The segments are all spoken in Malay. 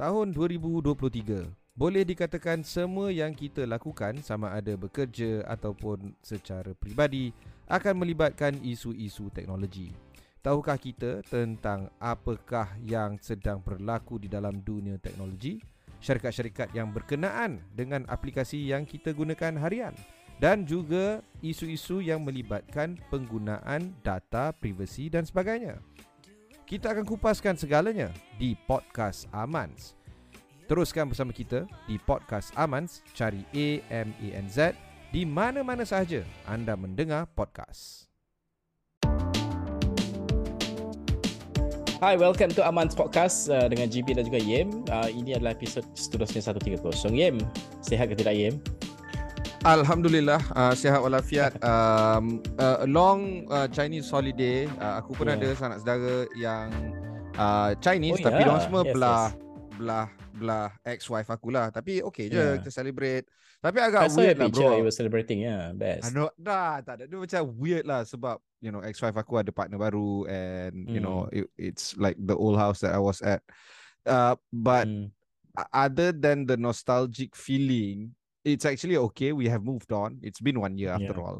Tahun 2023 boleh dikatakan semua yang kita lakukan sama ada bekerja ataupun secara peribadi akan melibatkan isu-isu teknologi. Tahukah kita tentang apakah yang sedang berlaku di dalam dunia teknologi? Syarikat-syarikat yang berkenaan dengan aplikasi yang kita gunakan harian dan juga isu-isu yang melibatkan penggunaan data privasi dan sebagainya. Kita akan kupaskan segalanya di Podcast Amans. Teruskan bersama kita di Podcast Amans, cari A-M-A-N-Z di mana-mana sahaja anda mendengar podcast. Hai, welcome to Amans Podcast uh, dengan GB dan juga Yem. Uh, ini adalah episod seterusnya 130. Yem, sihat ke tidak Yem? Alhamdulillah, uh, sihat walafiat. Um, uh, long uh, Chinese holiday. Uh, aku pun yeah. ada sanak saudara yang uh, Chinese oh, tapi yeah. semua yes, belah yes. belah belah ex-wife aku lah. Tapi okay je yeah. kita celebrate. Tapi agak I weird lah bro. I was celebrating, yeah, best. Ano, dah, tak ada. Dia macam weird lah sebab, you know, ex-wife aku ada partner baru and, mm. you know, hmm. it, it's like the old house that I was at. Uh, but mm. other than the nostalgic feeling, it's actually okay. We have moved on. It's been one year after yeah. all.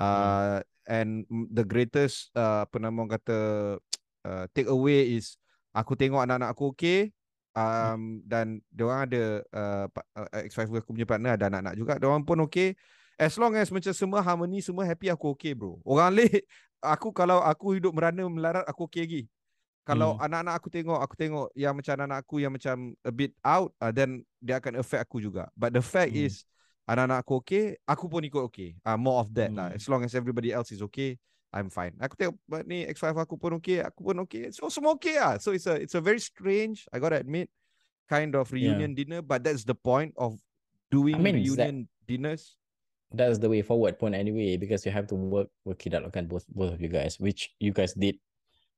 Uh, mm. And the greatest, uh, apa nama orang kata, uh, take away is, aku tengok anak-anak aku okay, Hmm. um, dan dia orang ada uh, uh X5 aku punya partner ada anak-anak juga dia orang pun okey as long as macam semua harmony semua happy aku okey bro orang lain aku kalau aku hidup merana melarat aku okey lagi kalau hmm. anak-anak aku tengok aku tengok yang macam anak-anak aku yang macam a bit out uh, then dia akan affect aku juga but the fact hmm. is anak-anak aku okey aku pun ikut okey uh, more of that lah. hmm. lah as long as everybody else is okay I'm fine. Aku tengok ni X5 aku pun okay, aku pun okay. So semua okay ah. So it's a it's a very strange, I gotta admit, kind of reunion yeah. dinner. But that's the point of doing I mean, reunion that, dinners. That's the way forward point anyway, because you have to work work it out kan both both of you guys, which you guys did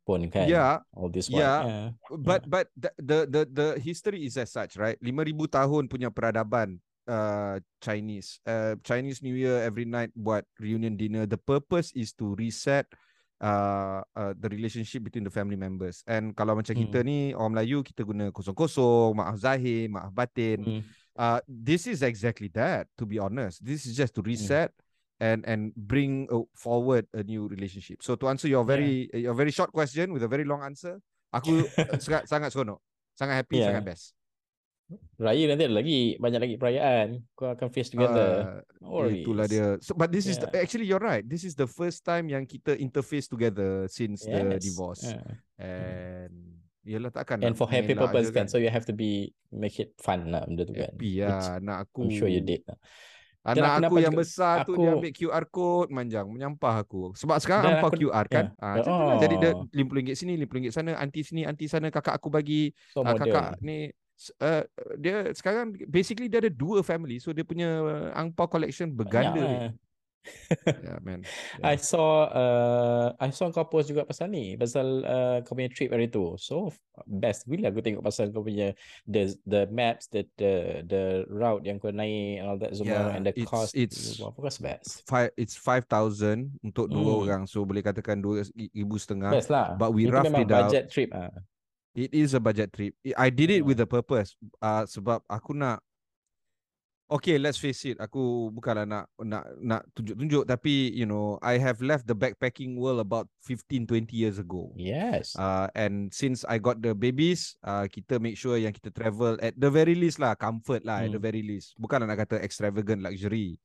pun kan. Yeah. All this while. Yeah. yeah. But yeah. but the, the the the history is as such, right? 5000 tahun punya peradaban uh, Chinese. Uh, Chinese New Year every night buat reunion dinner. The purpose is to reset uh, uh, the relationship between the family members. And kalau macam hmm. kita ni orang Melayu kita guna kosong-kosong, maaf zahir, maaf batin. Hmm. Uh, this is exactly that. To be honest, this is just to hmm. reset. Hmm. And and bring forward a new relationship. So to answer your very yeah. your very short question with a very long answer, aku sangat sangat seronok, sangat happy, yeah. sangat best. Raya nanti ada lagi banyak lagi perayaan. Kau akan face together. Uh, itulah dia. So, but this yeah. is the, actually you're right. This is the first time yang kita interface together since yes. the divorce. Yeah. And Yelah takkan And for happy purpose kan. kan So you have to be Make it fun lah Benda tu kan Happy lah Anak aku I'm sure you did lah Anak aku yang besar aku, tu dia ambil QR code manjang menyampah aku. Sebab sekarang ampau QR kan. Yeah. Ha, oh. Jadi dia RM50 sini, RM50 sana, anti sini, anti sana, kakak aku bagi. So uh, kakak ni uh, dia sekarang basically dia ada dua family so dia punya angpau collection berganda yeah, yeah man. Yeah. I saw uh, I saw kau post juga pasal ni pasal uh, kau punya trip hari tu. So best bila aku tengok pasal kau punya the the maps the the the route yang kau naik and all that semua yeah, and the it's, cost. it's apa cost best. five it's 5000 untuk dua mm. orang. So boleh katakan dua ribu setengah. Best lah. But we roughed it out. budget trip ah. It is a budget trip. I did it with a purpose. Uh, sebab aku nak Okay, let's face it. Aku bukanlah nak nak nak tunjuk-tunjuk tapi you know, I have left the backpacking world about 15 20 years ago. Yes. Uh and since I got the babies, uh kita make sure yang kita travel at the very least lah, comfort lah mm. at the hmm. very least. Bukanlah nak kata extravagant luxury.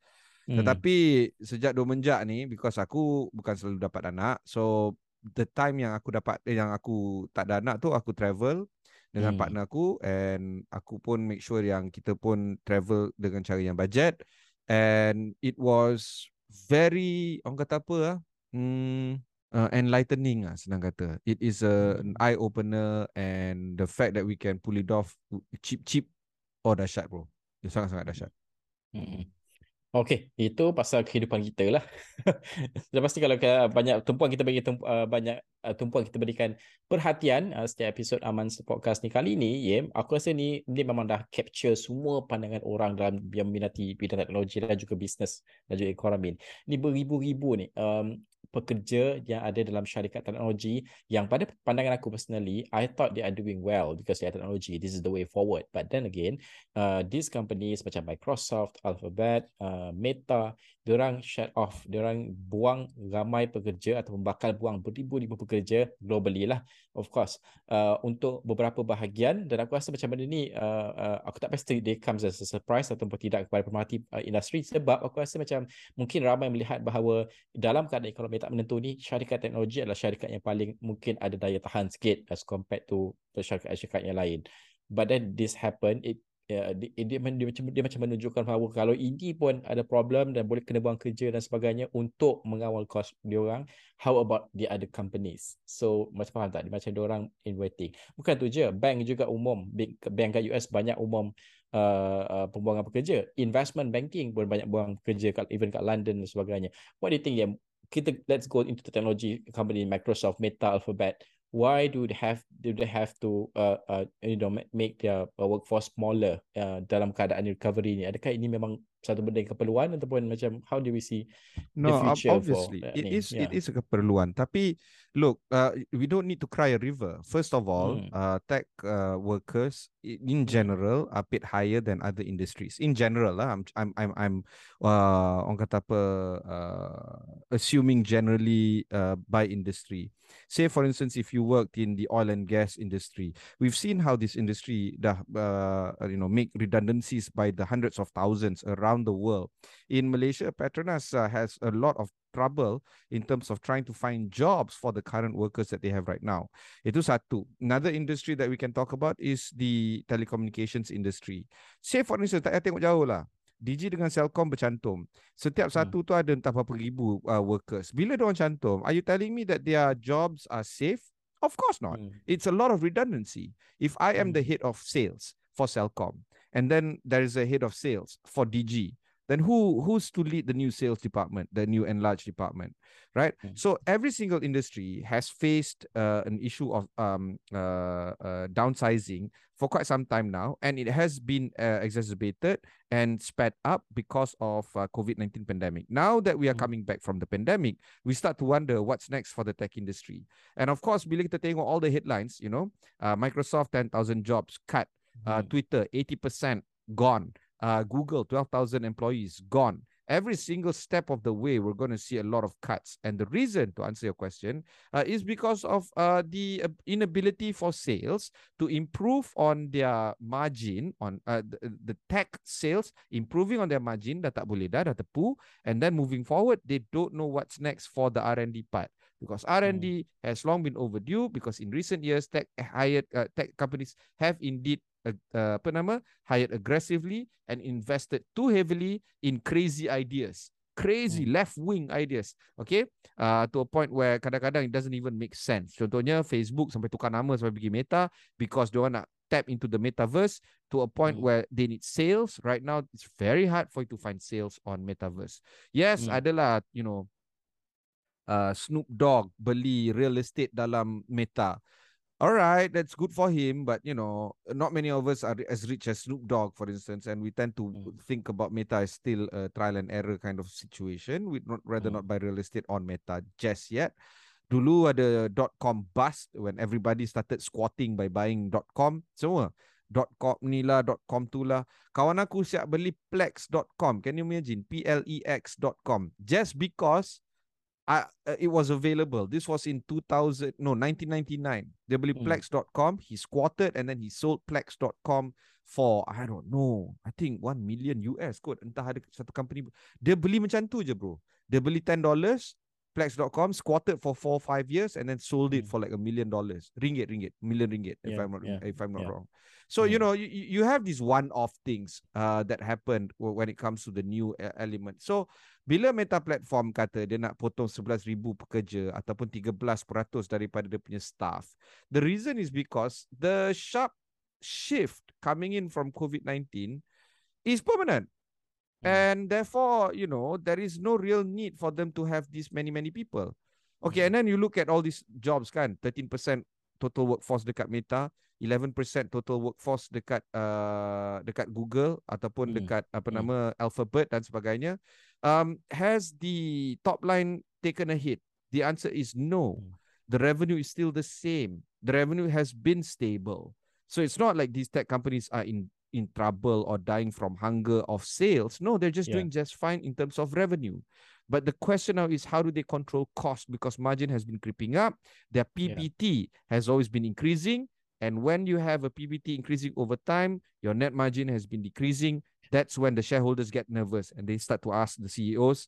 Mm. Tetapi sejak dua menjak ni because aku bukan selalu dapat anak, so the time yang aku dapat eh, yang aku tak ada anak tu aku travel dengan hmm. partner aku and aku pun make sure yang kita pun travel dengan cara yang budget and it was very orang kata apa ah hmm, uh, enlightening ah senang kata it is a, an hmm. eye opener and the fact that we can pull it off cheap cheap oh dahsyat bro dia sangat sangat dahsyat hmm. Okey, itu pasal kehidupan kita lah. Lepas ni kalau banyak tumpuan kita bagi tumpu, uh, banyak uh, tumpuan kita berikan perhatian setiap episod Aman Podcast ni kali ni, Yem, aku rasa ni dia memang dah capture semua pandangan orang dalam yang minati bidang teknologi dan juga bisnes dan juga ekonomi. Ni beribu-ribu ni um, pekerja yang ada dalam syarikat teknologi yang pada pandangan aku personally I thought they are doing well because they are technology. This is the way forward. But then again uh, these companies macam Microsoft Alphabet uh, Meta diorang shut off. Diorang buang ramai pekerja atau bakal buang beribu-ribu pekerja globally lah of course. Uh, untuk beberapa bahagian dan aku rasa macam benda ni uh, uh, aku tak pasti they comes as a surprise ataupun tidak kepada pemerhati uh, industri sebab aku rasa macam mungkin ramai melihat bahawa dalam keadaan ekonomi tak menentu ni syarikat teknologi adalah syarikat yang paling mungkin ada daya tahan sikit as compared to syarikat-syarikat yang lain. But then this happen it ya dia, dia, dia, macam dia macam menunjukkan bahawa kalau ini pun ada problem dan boleh kena buang kerja dan sebagainya untuk mengawal kos dia orang how about the other companies? So macam faham tak? Dia macam dia orang in waiting bukan tu je. Bank juga umum. Bank, bank kat US banyak umum uh, uh, pembuangan pekerja. Investment banking pun banyak buang pekerja kat even kat London dan sebagainya. What do you think yang kita let's go into the technology company Microsoft Meta Alphabet why do they have do they have to uh, uh, you know make their uh, workforce smaller uh, dalam keadaan recovery ni? Adakah ini memang satu benda yang keperluan ataupun macam how do we see no, the future obviously for it ni? is yeah. it is a keperluan tapi look uh, we don't need to cry a river first of all hmm. uh, tech uh, workers in general are paid higher than other industries in general lah i'm i'm i'm, I'm uh, orang kata apa uh, assuming generally uh, by industry say for instance if you worked in the oil and gas industry we've seen how this industry dah uh, you know make redundancies by the hundreds of thousands around around the world. In Malaysia, Petronas uh, has a lot of trouble in terms of trying to find jobs for the current workers that they have right now. Itu satu. Another industry that we can talk about is the telecommunications industry. Say for instance, tak payah tengok jauh lah. Digi dengan Celcom bercantum. Setiap hmm. satu tu ada entah berapa ribu uh, workers. Bila diorang cantum, are you telling me that their jobs are safe? Of course not. Hmm. It's a lot of redundancy. If I am hmm. the head of sales for Celcom, and then there is a head of sales for DG. Then who who's to lead the new sales department, the new enlarged department, right? Mm-hmm. So every single industry has faced uh, an issue of um, uh, uh, downsizing for quite some time now, and it has been uh, exacerbated and sped up because of uh, COVID nineteen pandemic. Now that we are mm-hmm. coming back from the pandemic, we start to wonder what's next for the tech industry. And of course, bila kita tengok all the headlines, you know, uh, Microsoft ten thousand jobs cut uh, hmm. Twitter, 80% gone. Uh, Google, 12,000 employees gone. Every single step of the way, we're going to see a lot of cuts. And the reason, to answer your question, uh, is because of uh, the uh, inability for sales to improve on their margin, on uh, the, the tech sales, improving on their margin, dah tak boleh dah, dah tepu. And then moving forward, they don't know what's next for the R&D part because R&D hmm. has long been overdue because in recent years tech hired uh, tech companies have indeed uh, apa nama hired aggressively and invested too heavily in crazy ideas. Crazy hmm. left wing ideas. Okay? Uh, to a point where kadang-kadang it doesn't even make sense. Contohnya Facebook sampai tukar nama sampai pergi Meta because dia nak tap into the metaverse to a point hmm. where they need sales. Right now it's very hard for you to find sales on metaverse. Yes hmm. adalah you know uh, Snoop Dogg beli real estate dalam Meta all right, that's good for him. But you know, not many of us are as rich as Snoop Dogg, for instance, and we tend to mm. think about Meta as still a trial and error kind of situation. We'd not rather mm. not buy real estate on Meta just yet. Dulu ada dot com bust when everybody started squatting by buying dot com semua. Dot com ni lah, dot com tu lah. Kawan aku siap beli plex.com. Can you imagine? P-L-E-X.com. Just because I, uh, it was available. This was in 2000, no, 1999. Dia beli. Plex.com. He squatted and then he sold Plex.com for, I don't know, I think 1 million US kot. Entah ada satu company. Dia beli macam tu je bro. Dia beli $10, Plex.com, squatted for 4 5 years and then sold it hmm. for like a million dollars. Ringgit, ringgit, million ringgit, yeah, if I'm not, yeah, if I'm not yeah. wrong. So you know you, you have these one-off things uh, that happened when it comes to the new element. So bila Meta Platform kata dia nak potong 11,000 pekerja ataupun 13% daripada dia punya staff, the reason is because the sharp shift coming in from COVID-19 is permanent. Mm. And therefore, you know, there is no real need for them to have these many, many people. Okay, mm. and then you look at all these jobs kan, 13% total workforce dekat Meta, 11% total workforce dekat uh, dekat Google ataupun hmm. dekat apa hmm. nama Alphabet dan sebagainya um has the top line taken a hit The answer is no. Mm. The revenue is still the same. The revenue has been stable. So it's not like these tech companies are in in trouble or dying from hunger of sales. No, they're just yeah. doing just fine in terms of revenue. But the question now is how do they control cost because margin has been creeping up. Their PBT yeah. has always been increasing. And when you have a PBT increasing over time, your net margin has been decreasing. That's when the shareholders get nervous and they start to ask the CEOs,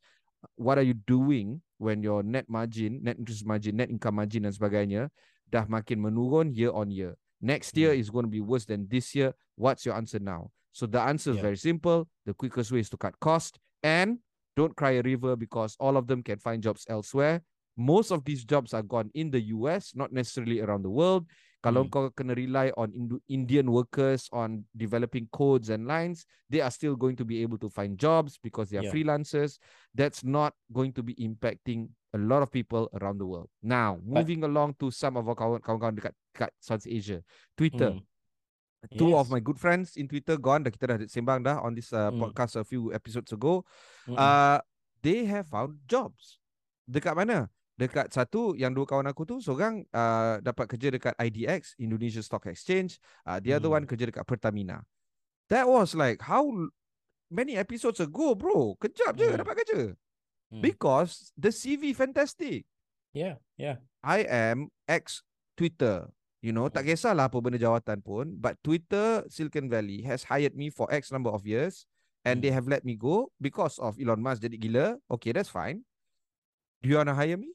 what are you doing when your net margin, net interest margin, net income margin dan sebagainya dah makin menurun year on year. Next year mm. is going to be worse than this year. What's your answer now? So the answer is yeah. very simple. The quickest way is to cut cost and don't cry a river because all of them can find jobs elsewhere. Most of these jobs are gone in the US, not necessarily around the world. Kalau hmm. kau kena rely on Indian workers on developing codes and lines, they are still going to be able to find jobs because they are yeah. freelancers. That's not going to be impacting a lot of people around the world. Now, moving but, along to some of our kawan-kawan dekat, dekat South Asia, Twitter. Hmm. Two yes. of my good friends in Twitter gone. Dah kita dah sembang dah on this uh, hmm. podcast a few episodes ago. Hmm. Uh, they have found jobs. Dekat mana? dekat satu yang dua kawan aku tu seorang uh, dapat kerja dekat IDX Indonesia Stock Exchange uh, the hmm. other one kerja dekat Pertamina that was like how many episodes ago bro kejap je hmm. dapat kerja hmm. because the CV fantastic. Yeah yeah. I am ex Twitter. You know hmm. tak kisahlah apa benda jawatan pun but Twitter Silicon Valley has hired me for x number of years and hmm. they have let me go because of Elon Musk. Jadi gila okay that's fine. Do you want to hire me?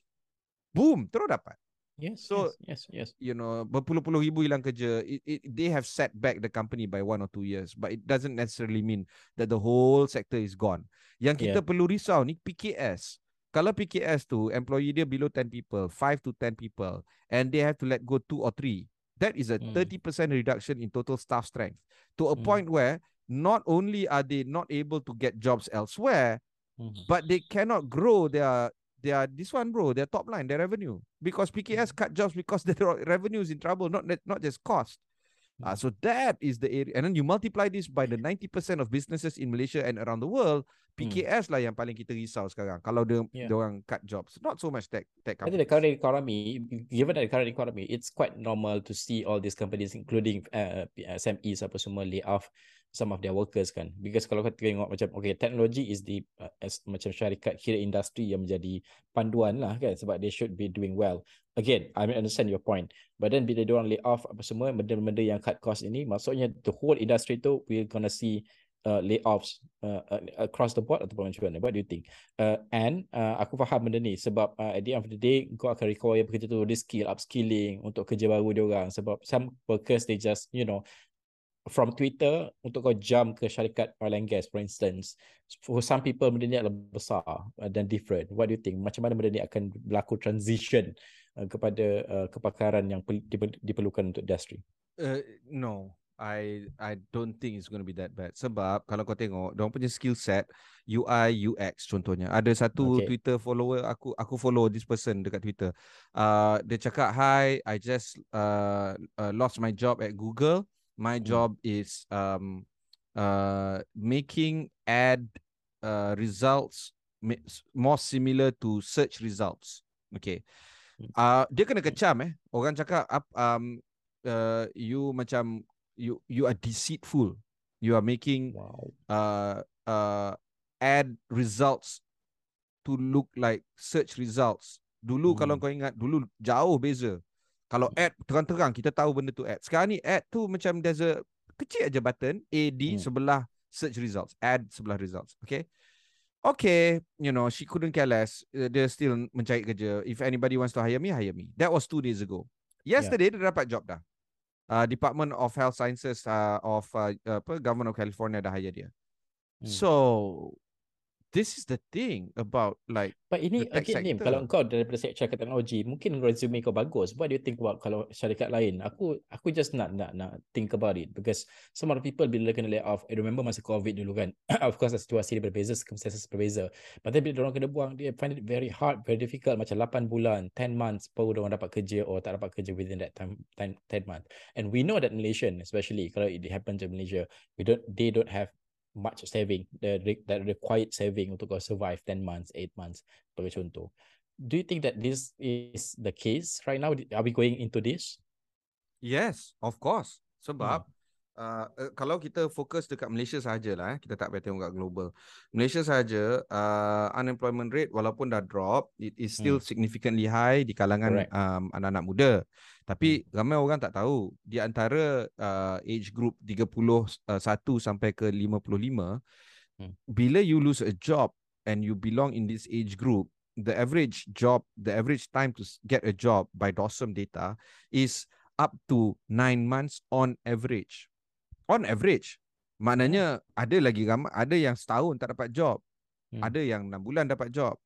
Boom terus dapat yes so yes yes, yes. you know berpuluh-puluh ribu hilang kerja it, it, they have set back the company by one or two years but it doesn't necessarily mean that the whole sector is gone yang kita yeah. perlu risau ni PKS kalau PKS tu employee dia below 10 people 5 to 10 people and they have to let go 2 or 3 that is a mm. 30% reduction in total staff strength to a mm. point where not only are they not able to get jobs elsewhere mm. but they cannot grow their they are this one bro their top line their revenue because PKS mm. cut jobs because their revenue is in trouble not not just cost uh, so that is the area and then you multiply this by the 90% of businesses in Malaysia and around the world PKS hmm. lah yang paling kita risau sekarang kalau dia yeah. dia orang cut jobs not so much tech tech companies. I think the current economy given the current economy it's quite normal to see all these companies including uh, SMEs apa semua lay off some of their workers kan. Because kalau kita tengok macam okay technology is the uh, as macam syarikat kira industri yang menjadi panduan lah kan sebab they should be doing well. Again I understand your point. But then bila dia orang lay off apa semua benda-benda yang cut cost ini maksudnya the whole industry tu we're gonna see uh, layoffs uh, uh, across the board ataupun macam mana? What do you think? Uh, and uh, aku faham benda ni sebab uh, at the end of the day kau akan require bekerja tu reskill upskilling untuk kerja baru dia orang sebab some workers they just you know from Twitter untuk kau jump ke syarikat oil and gas for instance. For some people benda ni adalah besar dan different. What do you think? Macam mana benda ni akan berlaku transition uh, kepada uh, kepakaran yang diperlukan untuk industri? Uh, no. I I don't think it's going to be that bad. Sebab kalau kau tengok dia punya skill set UI UX contohnya. Ada satu okay. Twitter follower aku aku follow this person dekat Twitter. Uh, dia cakap hi I just uh, uh, lost my job at Google my hmm. job is um uh making ad uh results more similar to search results okay hmm. uh dia kena kecam eh orang cakap up um uh you macam you you are deceitful you are making wow. uh uh ad results to look like search results dulu hmm. kalau kau ingat dulu jauh beza kalau ad terang-terang kita tahu benda tu ad. Sekarang ni ad tu macam there's a kecil aja button AD hmm. sebelah search results, ad sebelah results. Okay. Okay, you know, she couldn't care less. Uh, dia still mencari kerja. If anybody wants to hire me, hire me. That was two days ago. Yesterday, yeah. dia dapat job dah. Uh, Department of Health Sciences uh, of uh, apa, Government of California dah hire dia. Hmm. So, this is the thing about like but ini again ni kalau kau daripada syarikat teknologi mungkin resume kau bagus. What do you think about kalau syarikat lain? Aku aku just nak nak nak think about it because some of the people bila kena lay off I remember masa covid dulu kan of course situasi dia berbeza circumstances berbeza. But then bila orang kena buang dia find it very hard very difficult macam 8 bulan 10 months baru orang dapat kerja or tak dapat kerja within that time 10, 10 months and we know that Malaysian especially kalau it happens in Malaysia we don't they don't have much saving the that required saving untuk kau survive 10 months 8 months sebagai contoh do you think that this is the case right now? Are we going into this? Yes, of course. Sebab hmm. Uh, uh, kalau kita fokus dekat Malaysia sajalah, eh, kita tak payah tengok kat global. Malaysia saja, uh, unemployment rate walaupun dah drop, it is still hmm. significantly high di kalangan um, anak-anak muda. Tapi hmm. ramai orang tak tahu di antara uh, age group 31 sampai ke 55, hmm. bila you lose a job and you belong in this age group, the average job, the average time to get a job by Dawson data is up to nine months on average. On average. Maknanya ada lagi ramai, ada yang setahun tak dapat job. Hmm. Ada yang enam bulan dapat job.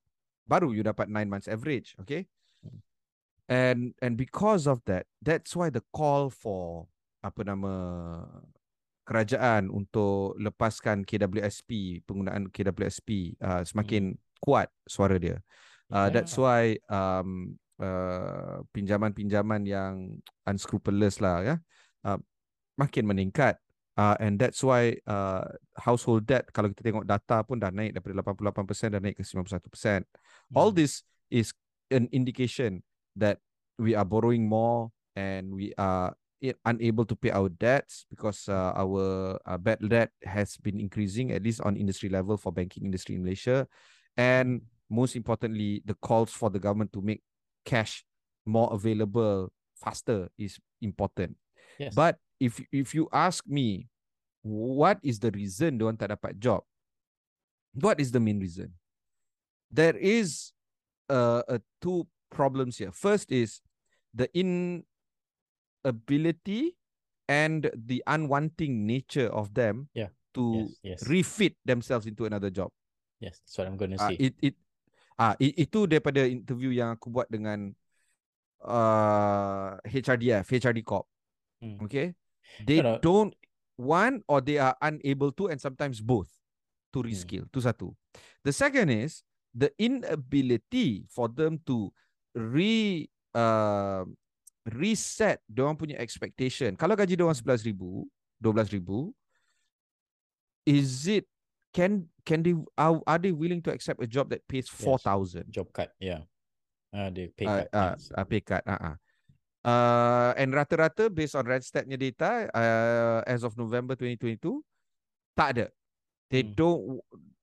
Baru you dapat nine months average. Okay. Hmm. And and because of that, that's why the call for apa nama kerajaan untuk lepaskan KWSP, penggunaan KWSP uh, semakin hmm. kuat suara dia. Uh, yeah. That's why um, uh, pinjaman-pinjaman yang unscrupulous lah ya, uh, makin meningkat. Uh, and that's why uh, household debt kalau kita tengok data pun dah naik daripada 88% dah naik ke 91%. Hmm. All this is an indication that we are borrowing more and we are unable to pay our debts because uh, our uh, bad debt has been increasing at least on industry level for banking industry in Malaysia and most importantly the calls for the government to make cash more available faster is important yes. but if if you ask me what is the reason they want tak dapat job? What is the main reason? There is uh, a two problems here. First is the inability and the unwanting nature of them yeah. to yes, yes. refit themselves into another job. Yes that's what i'm going to uh, say. it it ah uh, itu daripada interview yang aku buat dengan uh, HRDF HRD Corp. Hmm. okay they no, no. don't want or they are unable to and sometimes both to hmm. reskill hmm. tu satu the second is the inability for them to re uh, reset dia punya expectation kalau gaji dia orang 11000 12000 is it can can they are, are they willing to accept a job that pays 4000 yes. job cut yeah uh, they pay uh, cut uh, uh, pay cut uh, uh. Uh, and rata-rata based on Randstad-nya data uh, as of November 2022 tak ada they hmm. don't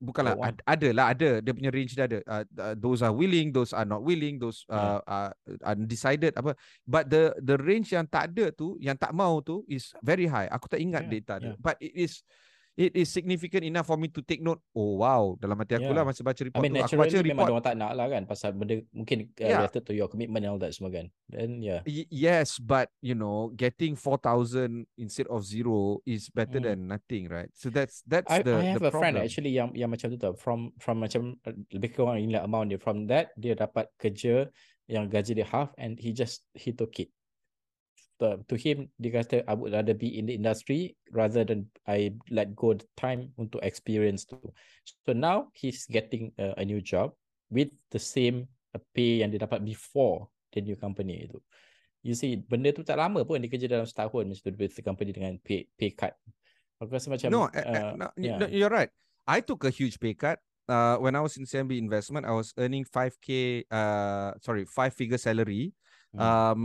bukanlah oh, ad, ada lah ada dia punya range dia ada uh, uh, those are willing those are not willing those uh, yeah. uh, undecided apa but the the range yang tak ada tu yang tak mau tu is very high aku tak ingat yeah. data dia yeah. but it is it is significant enough for me to take note. Oh wow, dalam hati aku yeah. lah masa baca report I mean, tu. Aku baca report. Memang orang tak nak lah kan pasal benda mungkin uh, yeah. related to your commitment and all that semua kan. Then yeah. Y- yes, but you know, getting 4,000 instead of zero is better hmm. than nothing, right? So that's that's I, the I have the a friend actually yang yang macam tu tau. From from macam uh, lebih kurang inilah amount dia. From that, dia dapat kerja yang gaji dia half and he just he took it to, to him dia kata I would rather be in the industry rather than I let go the time untuk experience tu. So now he's getting a, a new job with the same pay yang dia dapat before the new company itu. You see, benda tu tak lama pun dia kerja dalam setahun macam tu with the company dengan pay pay cut. Aku rasa macam No, uh, uh, no yeah. you're right. I took a huge pay cut. Uh, when I was in CMB investment, I was earning 5k uh sorry, 5 figure salary. Mm. Um,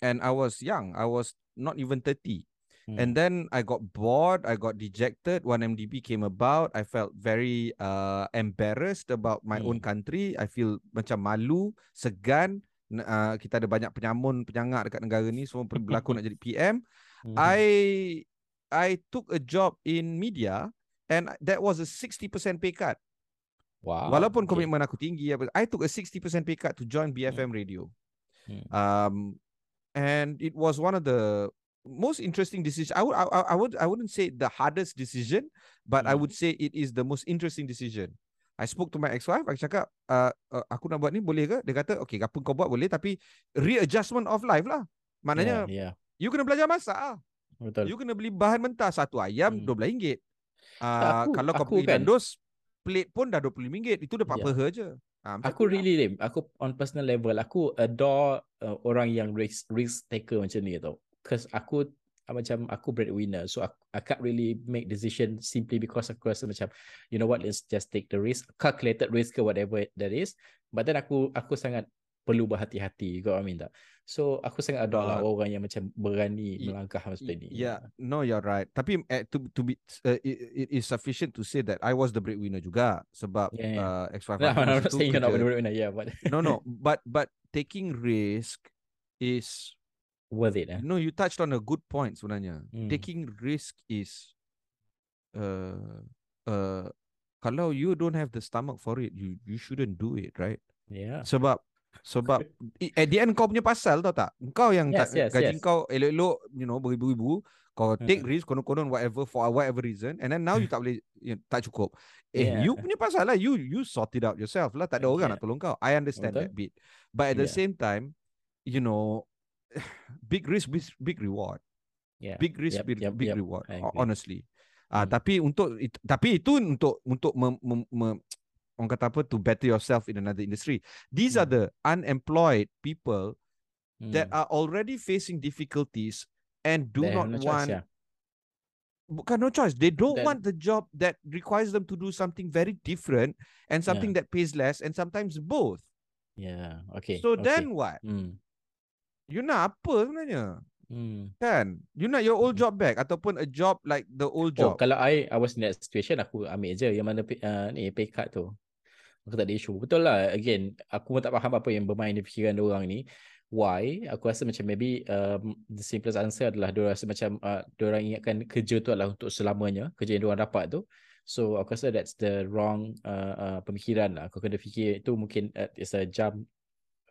and I was young. I was not even 30. Mm. And then I got bored. I got dejected. One MDB came about. I felt very uh, embarrassed about my mm. own country. I feel macam malu, segan. Uh, kita ada banyak penyamun, penyangak dekat negara ni. Semua berlaku nak jadi PM. Mm. I I took a job in media and that was a 60% pay cut. Wow. Walaupun komitmen okay. aku tinggi, I took a 60% pay cut to join BFM mm. radio. Hmm. Um, and it was one of the most interesting decisions. I would, I, I would, I wouldn't say the hardest decision, but mm. I hmm. would say it is the most interesting decision. I spoke to my ex-wife. Aku cakap, uh, uh, aku nak buat ni boleh ke? Dia kata, okay, apa kau buat boleh, tapi readjustment of life lah. Maknanya, yeah, yeah. you kena belajar masak ah. Betul. You kena beli bahan mentah satu ayam hmm. RM12. Uh, kalau kau pergi kan, dandos, plate pun dah RM25. Itu dah 40 yeah. je. Ha, aku really lah. aku on personal level aku adore uh, orang yang risk risk taker macam ni tau. Cause aku macam aku breadwinner. So aku, I can't really make decision simply because aku rasa macam you know what let's just take the risk calculated risk or whatever that is. But then aku aku sangat perlu berhati-hati. Kau I mean tak so aku sangat ada lah uh, orang yang macam berani y- melangkah macam y- ni yeah no you're right tapi uh, to to be uh, it, it is sufficient to say that I was the breadwinner juga sebab yeah, yeah. uh, X5 no, not saying you're not the breadwinner yeah but no no but but taking risk is worth it. Eh? No, you touched on a good point sebenarnya. Hmm. Taking risk is uh uh kalau you don't have the stomach for it, you you shouldn't do it, right? Yeah. Sebab sebab at the end kau punya pasal tau tak? Kau yang yes, tak, yes, gaji yes. kau elok-elok, you know, beribu-ribu, kau hmm. take risk konon-konon whatever for whatever reason and then now you tak boleh you know, tak cukup. Eh, yeah. you punya pasal lah. You you sort it out yourself lah. Tak ada orang yeah. nak tolong kau. I understand Betul? that bit. But at yeah. the same time, you know, big risk big reward. Yeah. Big risk yep, big, yep, big yep. reward. Honestly. Ah, uh, tapi untuk it, tapi itu untuk untuk mem, mem, mem, orang kata apa to better yourself in another industry. These hmm. are the unemployed people hmm. that are already facing difficulties and do They not no want choice, yeah. Bukan no choice. They don't then, want the job that requires them to do something very different and something yeah. that pays less and sometimes both. Yeah. Okay. So okay. then what? Hmm. You nak apa sebenarnya? Hmm. Kan? You nak your old hmm. job back ataupun a job like the old oh, job? Oh, kalau I I was in that situation aku ambil je yang mana uh, ni pay cut tu. Aku tak ada issue. Betul lah. Again, aku pun tak faham apa yang bermain di fikiran orang ni. Why? Aku rasa macam maybe um, the simplest answer adalah dia rasa macam uh, dia orang ingatkan kerja tu adalah untuk selamanya, kerja yang dia orang dapat tu. So aku rasa that's the wrong uh, uh, pemikiran lah. Kau kena fikir itu mungkin uh, it's a jump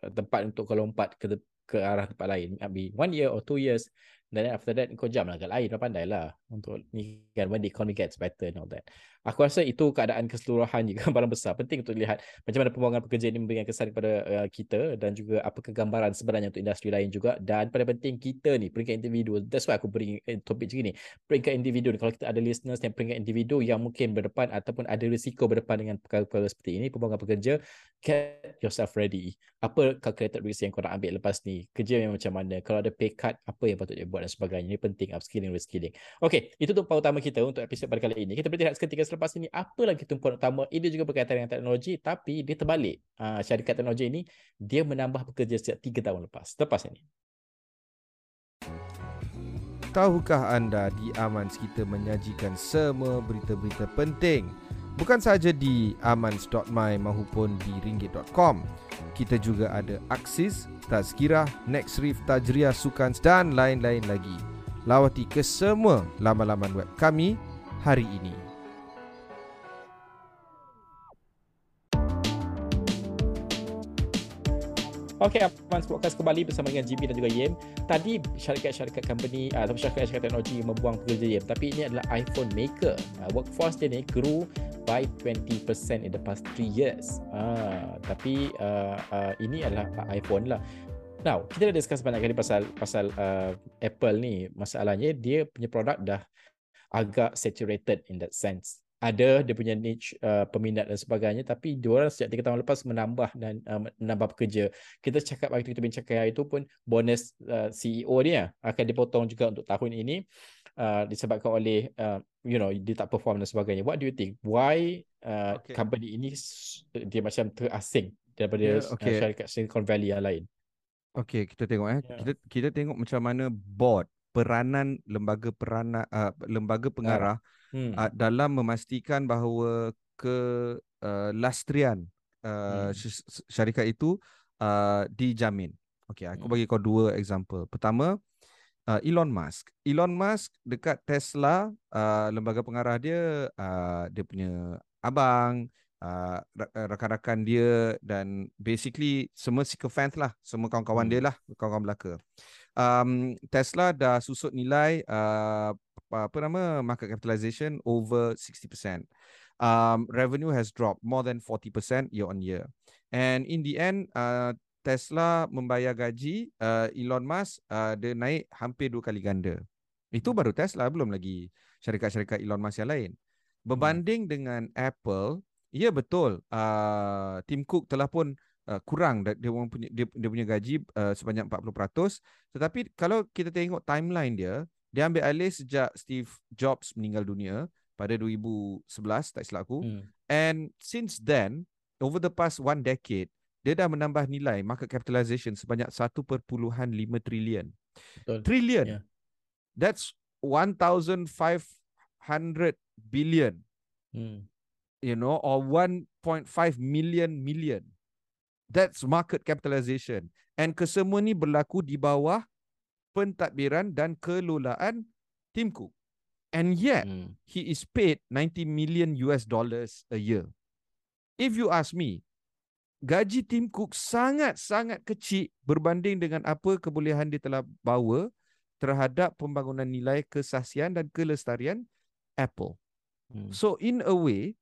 uh, tempat untuk kau lompat ke ke arah tempat lain maybe one year or two years then after that kau jam lah kat lain dah pandai lah untuk ni kan when the economy gets better and all that Aku rasa itu keadaan keseluruhan juga gambaran besar. Penting untuk lihat macam mana pembuangan pekerja ini memberikan kesan kepada uh, kita dan juga apa kegambaran sebenarnya untuk industri lain juga. Dan pada penting kita ni, peringkat individu, that's why aku beri eh, topik macam ni. Peringkat individu ni, kalau kita ada listeners yang peringkat individu yang mungkin berdepan ataupun ada risiko berdepan dengan perkara-perkara seperti ini, pembuangan pekerja, get yourself ready. Apa calculated risk yang korang ambil lepas ni? Kerja yang macam mana? Kalau ada pay cut, apa yang patut dia buat dan sebagainya. Ini penting, upskilling, reskilling. Okay, itu tumpuan utama kita untuk episod pada kali ini. Kita berhenti seketika selepas ini apa lagi tumpuan utama. Ini juga berkaitan dengan teknologi tapi dia terbalik. Uh, syarikat teknologi ini dia menambah pekerja setiap 3 tahun lepas. Lepas ini. Tahukah anda di Amans kita menyajikan semua berita-berita penting? Bukan sahaja di amans.my maupun di ringgit.com kita juga ada Aksis, Tazkirah, Nextrif, Tajriah, Sukans dan lain-lain lagi. Lawati ke semua laman-laman web kami hari ini. Okey, Abang Podcast kembali bersama dengan GB dan juga Yem. Tadi syarikat-syarikat company uh, atau syarikat-syarikat teknologi membuang pekerja Yem. Tapi ini adalah iPhone maker. Uh, workforce dia ni grew by 20% in the past 3 years. Uh, tapi uh, uh, ini adalah iPhone lah. Now, kita dah discuss banyak kali pasal pasal uh, Apple ni. Masalahnya dia punya produk dah agak saturated in that sense ada dia punya niche uh, peminat dan sebagainya tapi dua orang sejak tiga tahun lepas menambah dan uh, menambah pekerja kita cakap waktu kita bincang itu pun bonus uh, CEO dia akan dipotong juga untuk tahun ini uh, disebabkan oleh uh, you know dia tak perform dan sebagainya what do you think why uh, okay. company ini dia macam terasing daripada yeah, okay. uh, syarikat Silicon Valley yang lain Okay, kita tengok eh. Yeah. Kita kita tengok macam mana board peranan lembaga peranan uh, lembaga pengarah hmm. uh, dalam memastikan bahawa ke uh, lastrian uh, hmm. syarikat itu uh, dijamin. Okey, aku hmm. bagi kau dua example. Pertama, uh, Elon Musk. Elon Musk dekat Tesla, uh, lembaga pengarah dia uh, dia punya abang, uh, rakan-rakan dia dan basically semua sycophant lah, semua kawan-kawan hmm. dia lah, kawan-kawan belaka um, Tesla dah susut nilai uh, apa nama market capitalization over 60%. Um, revenue has dropped more than 40% year on year. And in the end, uh, Tesla membayar gaji uh, Elon Musk uh, dia naik hampir dua kali ganda. Itu baru Tesla, belum lagi syarikat-syarikat Elon Musk yang lain. Berbanding hmm. dengan Apple, ya betul, uh, Tim Cook telah pun uh, kurang dia punya dia, dia punya gaji uh, sebanyak 40%. Tetapi kalau kita tengok timeline dia, Dia ambil alih sejak Steve Jobs meninggal dunia pada 2011 tak silap aku. Hmm. And since then, over the past one decade, dia dah menambah nilai market capitalization sebanyak 1.5 trilion. Betul. Trillion. Yeah. That's 1,500 billion. Hmm. You know, or 1.5 million million. That's market capitalization. And kesemua ni berlaku di bawah pentadbiran dan kelolaan Tim Cook. And yet, hmm. he is paid 90 million US dollars a year. If you ask me, gaji Tim Cook sangat-sangat kecil berbanding dengan apa kebolehan dia telah bawa terhadap pembangunan nilai kesasian dan kelestarian Apple. Hmm. So in a way,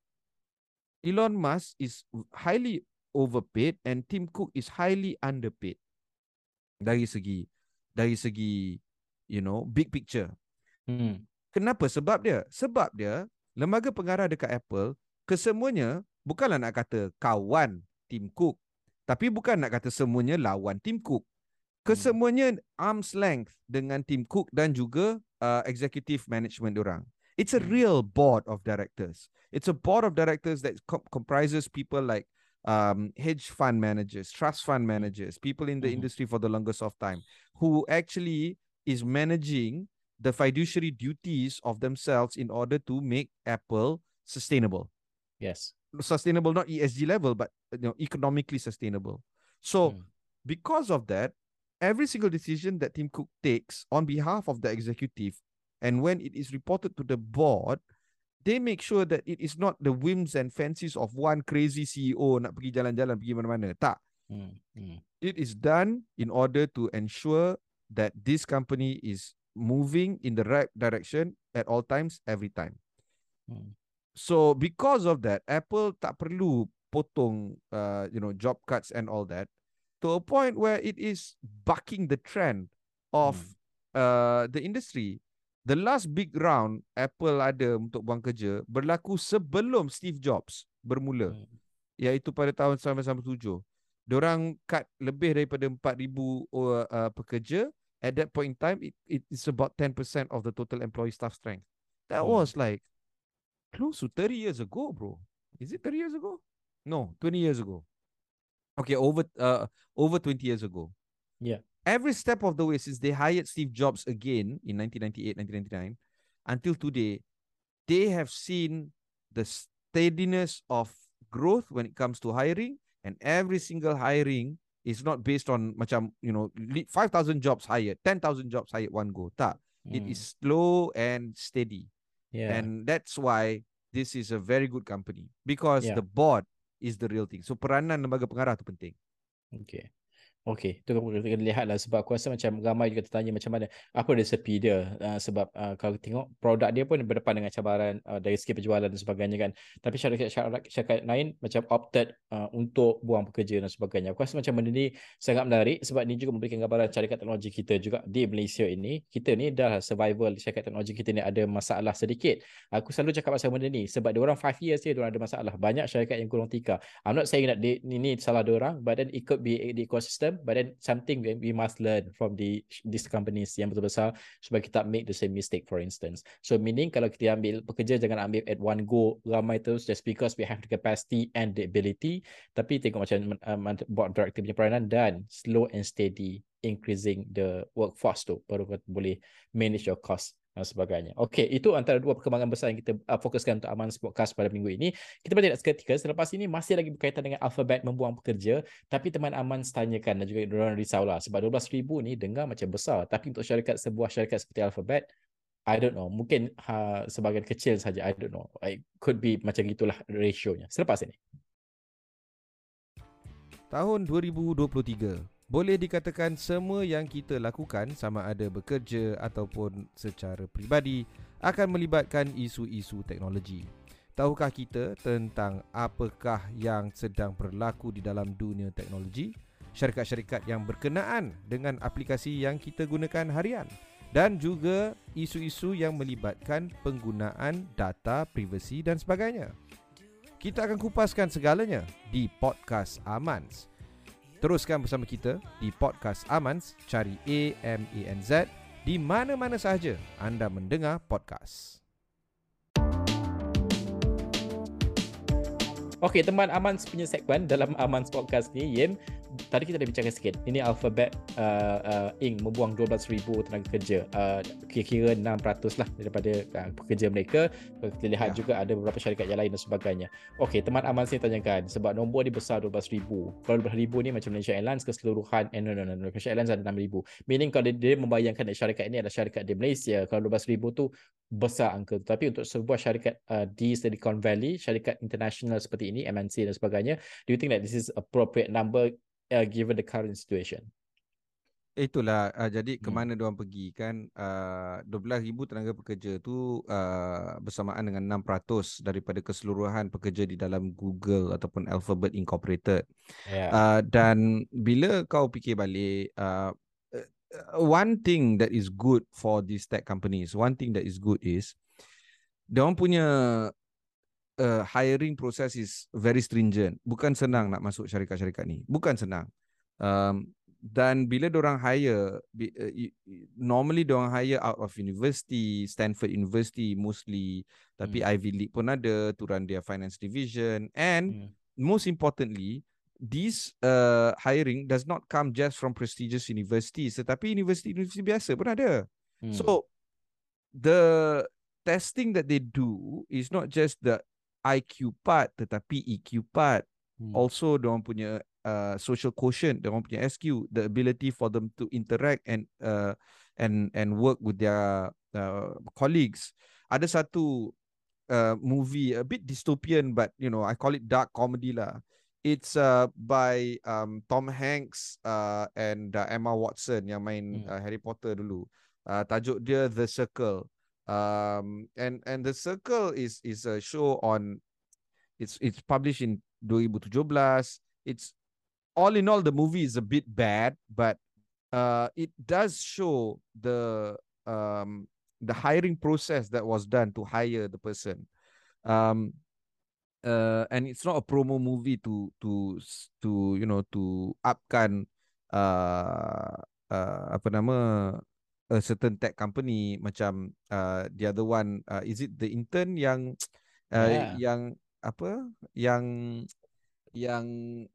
Elon Musk is highly overpaid and Tim Cook is highly underpaid dari segi dari segi you know big picture. Hmm. Kenapa? Sebab dia. Sebab dia lembaga pengarah dekat Apple kesemuanya bukanlah nak kata kawan Tim Cook, tapi bukan nak kata semuanya lawan Tim Cook. Kesemuanya arm's length dengan Tim Cook dan juga uh, executive management orang. It's a hmm. real board of directors. It's a board of directors that com- comprises people like um, hedge fund managers, trust fund managers, people in the mm-hmm. industry for the longest of time, who actually is managing the fiduciary duties of themselves in order to make Apple sustainable. Yes, sustainable not ESG level, but you know economically sustainable. So mm. because of that, every single decision that Tim Cook takes on behalf of the executive, and when it is reported to the board, they make sure that it is not the whims and fancies of one crazy CEO nak pergi jalan-jalan pergi mana-mana. Tak. Hmm. Hmm. It is done in order to ensure that this company is moving in the right direction at all times, every time. Hmm. So because of that, Apple tak perlu potong, uh, you know, job cuts and all that, to a point where it is bucking the trend of uh, the industry the last big round Apple ada untuk buang kerja berlaku sebelum Steve Jobs bermula hmm. iaitu pada tahun 1997 diorang cut lebih daripada 4000 uh, pekerja. At that point in time it, it is about 10% of the total employee staff strength. That hmm. was like close to 30 years ago bro. Is it 30 years ago? No 20 years ago. Okay over uh, over 20 years ago. Yeah every step of the way since they hired Steve Jobs again in 1998, 1999, until today, they have seen the steadiness of growth when it comes to hiring, and every single hiring is not based on macam you know 5000 jobs hired 10000 jobs hired one go tak mm. it hmm. slow and steady yeah and that's why this is a very good company because yeah. the board is the real thing so peranan lembaga pengarah tu penting okay Okey, tu kita kena lihat lah sebab aku rasa macam ramai juga tertanya macam mana apa resepi dia uh, sebab uh, kalau tengok produk dia pun berdepan dengan cabaran uh, dari segi penjualan dan sebagainya kan. Tapi syarikat-syarikat lain macam opted uh, untuk buang pekerja dan sebagainya. Aku rasa macam benda ni sangat menarik sebab ni juga memberikan gambaran syarikat teknologi kita juga di Malaysia ini. Kita ni dah survival syarikat teknologi kita ni ada masalah sedikit. Aku selalu cakap pasal benda ni sebab dia orang 5 years dia orang ada masalah. Banyak syarikat yang kurang tika. I'm not saying that they, ni, ni salah dia orang but then it could be the ecosystem but then something that we must learn from the these companies yang betul besar supaya kita make the same mistake for instance. So meaning kalau kita ambil pekerja jangan ambil at one go ramai terus just because we have the capacity and the ability tapi tengok macam um, board director punya peranan dan slow and steady increasing the workforce tu baru boleh manage your cost dan sebagainya. Okey, itu antara dua perkembangan besar yang kita uh, fokuskan untuk Aman Podcast pada minggu ini. Kita bertindak seketika. Selepas ini masih lagi berkaitan dengan Alphabet membuang pekerja. Tapi teman Aman tanyakan dan juga orang risaulah. Sebab 12,000 ni dengar macam besar. Tapi untuk syarikat sebuah syarikat seperti Alphabet, I don't know. Mungkin uh, sebagian kecil saja. I don't know. It could be macam itulah rasionya. Selepas ini. Tahun 2023 boleh dikatakan semua yang kita lakukan sama ada bekerja ataupun secara peribadi akan melibatkan isu-isu teknologi. Tahukah kita tentang apakah yang sedang berlaku di dalam dunia teknologi? Syarikat-syarikat yang berkenaan dengan aplikasi yang kita gunakan harian dan juga isu-isu yang melibatkan penggunaan data privasi dan sebagainya. Kita akan kupaskan segalanya di podcast Amans. Teruskan bersama kita di podcast Amans, cari A M A N Z di mana-mana sahaja anda mendengar podcast. Okey, teman Aman punya segmen dalam Aman podcast ni, Yim, tadi kita dah bincangkan sikit. Ini Alphabet uh, uh, Inc. membuang 12,000 tenaga kerja. Uh, kira-kira 600 lah daripada uh, pekerja mereka. Kita lihat ya. juga ada beberapa syarikat yang lain dan sebagainya. Okey, teman Aman sini tanyakan sebab nombor ni besar 12,000. Kalau 12,000 ni macam Malaysia Airlines keseluruhan, eh no, no, no, no. Malaysia Airlines ada 6,000. Meaning kalau dia, dia membayangkan syarikat ini adalah syarikat di Malaysia, kalau 12,000 tu besar angka tu. Tapi untuk sebuah syarikat uh, di Silicon Valley, syarikat international seperti ini, MNC dan sebagainya, do you think that this is appropriate number uh, given the current situation. Itulah uh, jadi ke hmm. mana hmm. dia orang pergi kan uh, 12000 tenaga pekerja tu uh, bersamaan dengan 6% daripada keseluruhan pekerja di dalam Google ataupun Alphabet Incorporated. Yeah. Uh, dan bila kau fikir balik uh, one thing that is good for these tech companies, one thing that is good is dia orang punya uh, hiring process is very stringent. Bukan senang nak masuk syarikat-syarikat ni. Bukan senang. Um, dan bila orang hire, uh, normally orang hire out of university, Stanford University mostly, tapi hmm. Ivy League pun ada to run their finance division. And hmm. most importantly, this uh, hiring does not come just from prestigious universities, tetapi university-university biasa pun ada. Hmm. So, the testing that they do is not just the IQ part tetapi EQ part. Hmm. also dia punya uh, social quotient dia punya SQ the ability for them to interact and uh, and and work with their uh, colleagues. Ada satu uh, movie a bit dystopian but you know I call it dark comedy lah. It's uh, by um, Tom Hanks uh, and uh, Emma Watson yang main hmm. uh, Harry Potter dulu. Uh, tajuk dia The Circle um and and the circle is is a show on it's it's published in 2017 it's all in all the movie is a bit bad but uh it does show the um the hiring process that was done to hire the person. Um uh and it's not a promo movie to to to you know to upkan uh uh apa nama a certain tech company macam uh, the other one uh, is it the intern yang uh, yeah. yang apa yang yang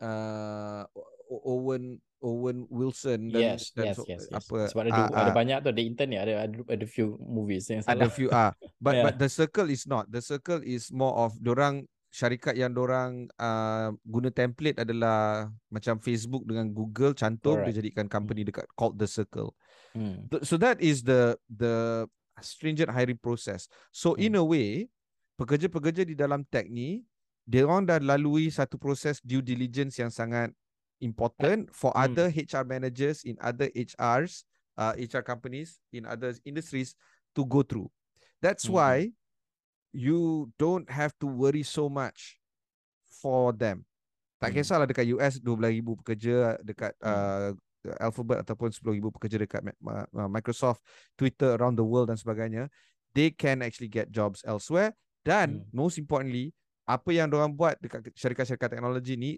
uh, Owen Owen Wilson dan, yes, dan yes, so, yes, yes. apa sebab ada uh, ada banyak tu the intern ni ada ada ada few movies yang salah. ada few ah uh, but yeah. but the circle is not the circle is more of orang syarikat yang orang uh, guna template adalah macam Facebook dengan Google cantum Alright. dia jadikan company hmm. dekat called the circle Hmm. So that is the the stringent hiring process. So hmm. in a way, pekerja-pekerja di dalam tech ni, dia orang dah lalui satu proses due diligence yang sangat important for hmm. other HR managers in other HRs, uh, HR companies in other industries to go through. That's hmm. why you don't have to worry so much for them. Tak hmm. kisahlah dekat US 12,000 pekerja, dekat hmm. uh, Alphabet ataupun 10,000 pekerja dekat Microsoft, Twitter around the world dan sebagainya, they can actually get jobs elsewhere dan hmm. most importantly, apa yang orang buat dekat syarikat-syarikat teknologi ni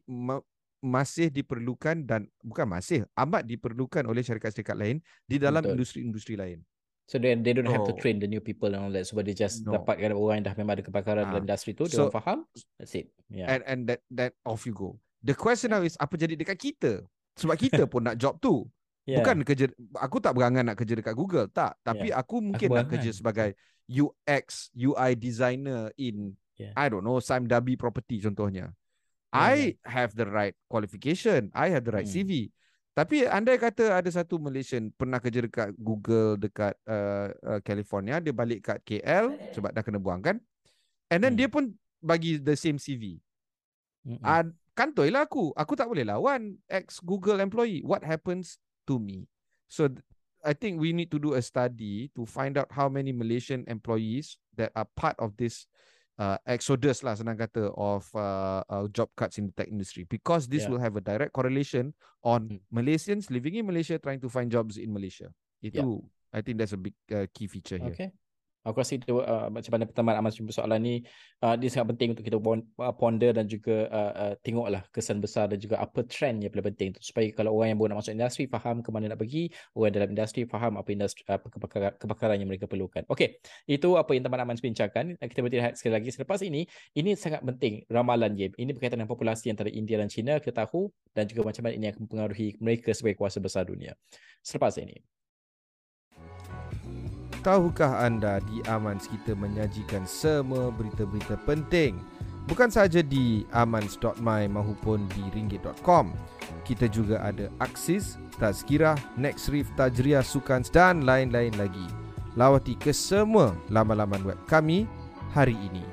masih diperlukan dan bukan masih amat diperlukan oleh syarikat-syarikat lain di dalam Betul. industri-industri lain. So they they don't oh. have to oh. train the new people and all that. Sebab they just no. dapatkan orang yang dah memang ada kepakaran uh. dalam industri tu, so, dia faham. That's it. Yeah. And and that that off you go. The question now is apa jadi dekat kita? Sebab kita pun nak job tu. Yeah. Bukan kerja aku tak berangan nak kerja dekat Google, tak. Tapi yeah. aku mungkin aku nak kerja sebagai UX, UI designer in yeah. I don't know, Sim Dabi property contohnya. Yeah, I yeah. have the right qualification, I have the right hmm. CV. Tapi andai kata ada satu Malaysian pernah kerja dekat Google dekat uh, uh, California, dia balik kat KL sebab dah kena buang kan. And then hmm. dia pun bagi the same CV. Hmm. Ad, kantoi lah aku. Aku tak boleh lawan ex Google employee. What happens to me? So I think we need to do a study to find out how many Malaysian employees that are part of this uh, exodus lah senang kata of uh, uh, job cuts in the tech industry because this yeah. will have a direct correlation on hmm. Malaysians living in Malaysia trying to find jobs in Malaysia. Itu yeah. I think that's a big uh, key feature here. Okay. Aku rasa itu uh, macam mana pertama Aman jumpa soalan ni uh, dia sangat penting untuk kita uh, ponder dan juga uh, uh, tengoklah kesan besar dan juga apa trend yang paling penting supaya kalau orang yang baru nak masuk industri faham ke mana nak pergi, orang dalam industri faham apa industri apa kebakaran, kebakaran yang mereka perlukan. Okey, itu apa yang teman Aman bincangkan. Kita berhenti sekali lagi selepas ini. Ini sangat penting ramalan game. Ini berkaitan dengan populasi antara India dan China kita tahu dan juga macam mana ini akan mempengaruhi mereka sebagai kuasa besar dunia. Selepas ini. Tahukah anda di Amans kita menyajikan semua berita-berita penting? Bukan sahaja di amans.my maupun di ringgit.com Kita juga ada Aksis, Tazkirah, Nextrif, Tajriah, Sukans dan lain-lain lagi. Lawati ke semua laman-laman web kami hari ini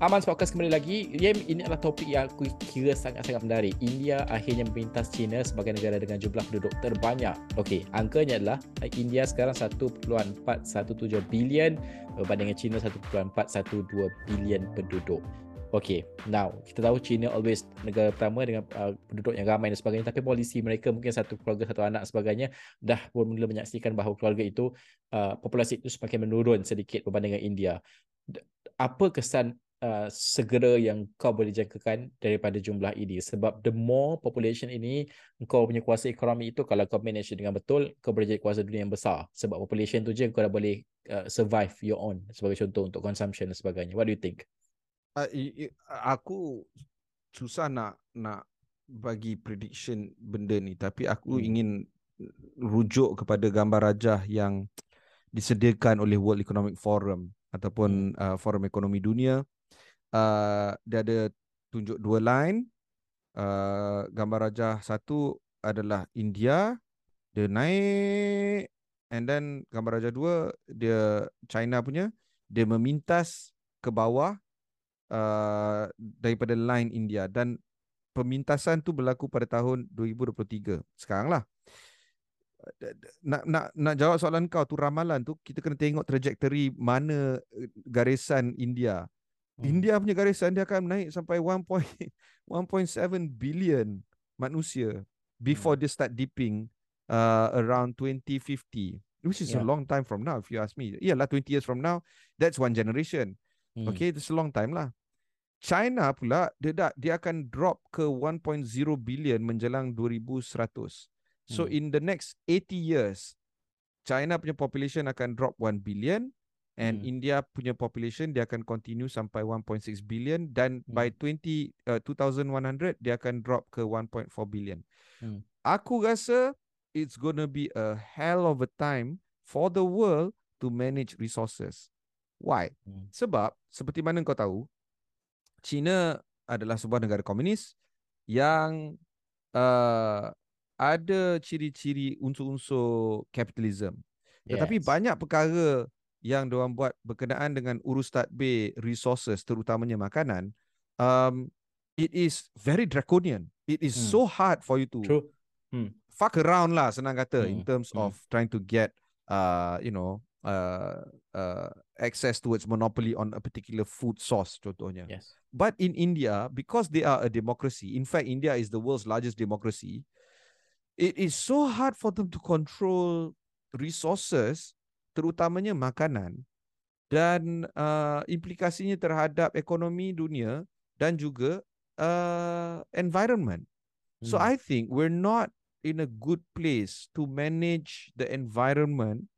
Aman Podcast kembali lagi. Yem, ini adalah topik yang aku kira sangat-sangat menarik. India akhirnya memintas China sebagai negara dengan jumlah penduduk terbanyak. Okey, angkanya adalah India sekarang 1.417 bilion berbanding dengan China 1.412 bilion penduduk. Okey, now kita tahu China always negara pertama dengan uh, penduduk yang ramai dan sebagainya tapi polisi mereka mungkin satu keluarga satu anak sebagainya dah pun mula menyaksikan bahawa keluarga itu uh, populasi itu semakin menurun sedikit berbanding dengan India. Apa kesan Uh, segera yang kau boleh jangkakan daripada jumlah ini. Sebab the more population ini kau punya kuasa ekonomi itu kalau kau manage dengan betul kau boleh jadi kuasa dunia yang besar. Sebab population tu je kau dah boleh uh, survive your own sebagai contoh untuk consumption dan sebagainya. What do you think? Uh, aku susah nak nak bagi prediction benda ni. Tapi aku hmm. ingin rujuk kepada gambar rajah yang disediakan oleh World Economic Forum ataupun hmm. uh, Forum Ekonomi Dunia uh, dia ada tunjuk dua line. Uh, gambar rajah satu adalah India. Dia naik. And then gambar rajah dua, dia China punya. Dia memintas ke bawah uh, daripada line India. Dan pemintasan tu berlaku pada tahun 2023. Sekarang lah. Nak, nak, nak jawab soalan kau tu ramalan tu kita kena tengok trajectory mana garisan India Hmm. India punya garisan dia akan naik sampai 1.7 billion manusia before hmm. they start dipping uh, around 2050 which is yeah. a long time from now if you ask me. Yeah, lah 20 years from now that's one generation. Hmm. Okay, it's a long time lah. China pula dia dah, dia akan drop ke 1.0 billion menjelang 2100. So hmm. in the next 80 years China punya population akan drop 1 billion and hmm. India punya population dia akan continue sampai 1.6 billion dan hmm. by 20 uh, 2100 dia akan drop ke 1.4 billion. Hmm. Aku rasa it's gonna be a hell of a time for the world to manage resources. Why? Hmm. Sebab seperti mana kau tahu, China adalah sebuah negara komunis yang uh, ada ciri-ciri unsur-unsur kapitalism. Yes. Tetapi banyak perkara yang diorang buat berkenaan dengan urus tadbir resources terutamanya makanan um it is very draconian it is hmm. so hard for you to True. Hmm. fuck around lah senang kata hmm. in terms hmm. of trying to get uh you know uh uh access towards monopoly on a particular food source contohnya yes but in india because they are a democracy in fact india is the world's largest democracy it is so hard for them to control resources terutamanya makanan dan uh, implikasinya terhadap ekonomi dunia dan juga uh, environment. Hmm. So I think we're not in a good place to manage the environment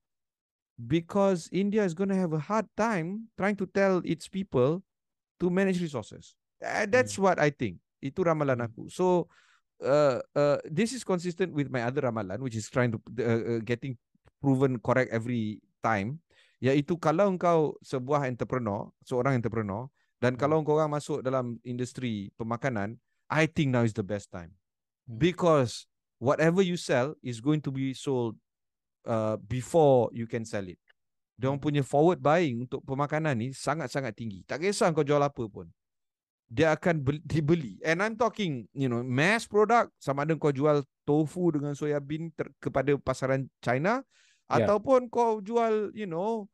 because India is going to have a hard time trying to tell its people to manage resources. Uh, that's hmm. what I think. Itu ramalan hmm. aku. So uh, uh, this is consistent with my other ramalan which is trying to uh, uh, getting proven correct every time iaitu kalau engkau sebuah entrepreneur seorang entrepreneur dan hmm. kalau engkau orang masuk dalam industri pemakanan i think now is the best time hmm. because whatever you sell is going to be sold uh, before you can sell it dia hmm. punya forward buying untuk pemakanan ni sangat-sangat tinggi tak kisah kau jual apa pun dia akan dibeli and i'm talking you know mass product sama ada kau jual tofu dengan soya bean ter- kepada pasaran China yeah. ataupun kau jual you know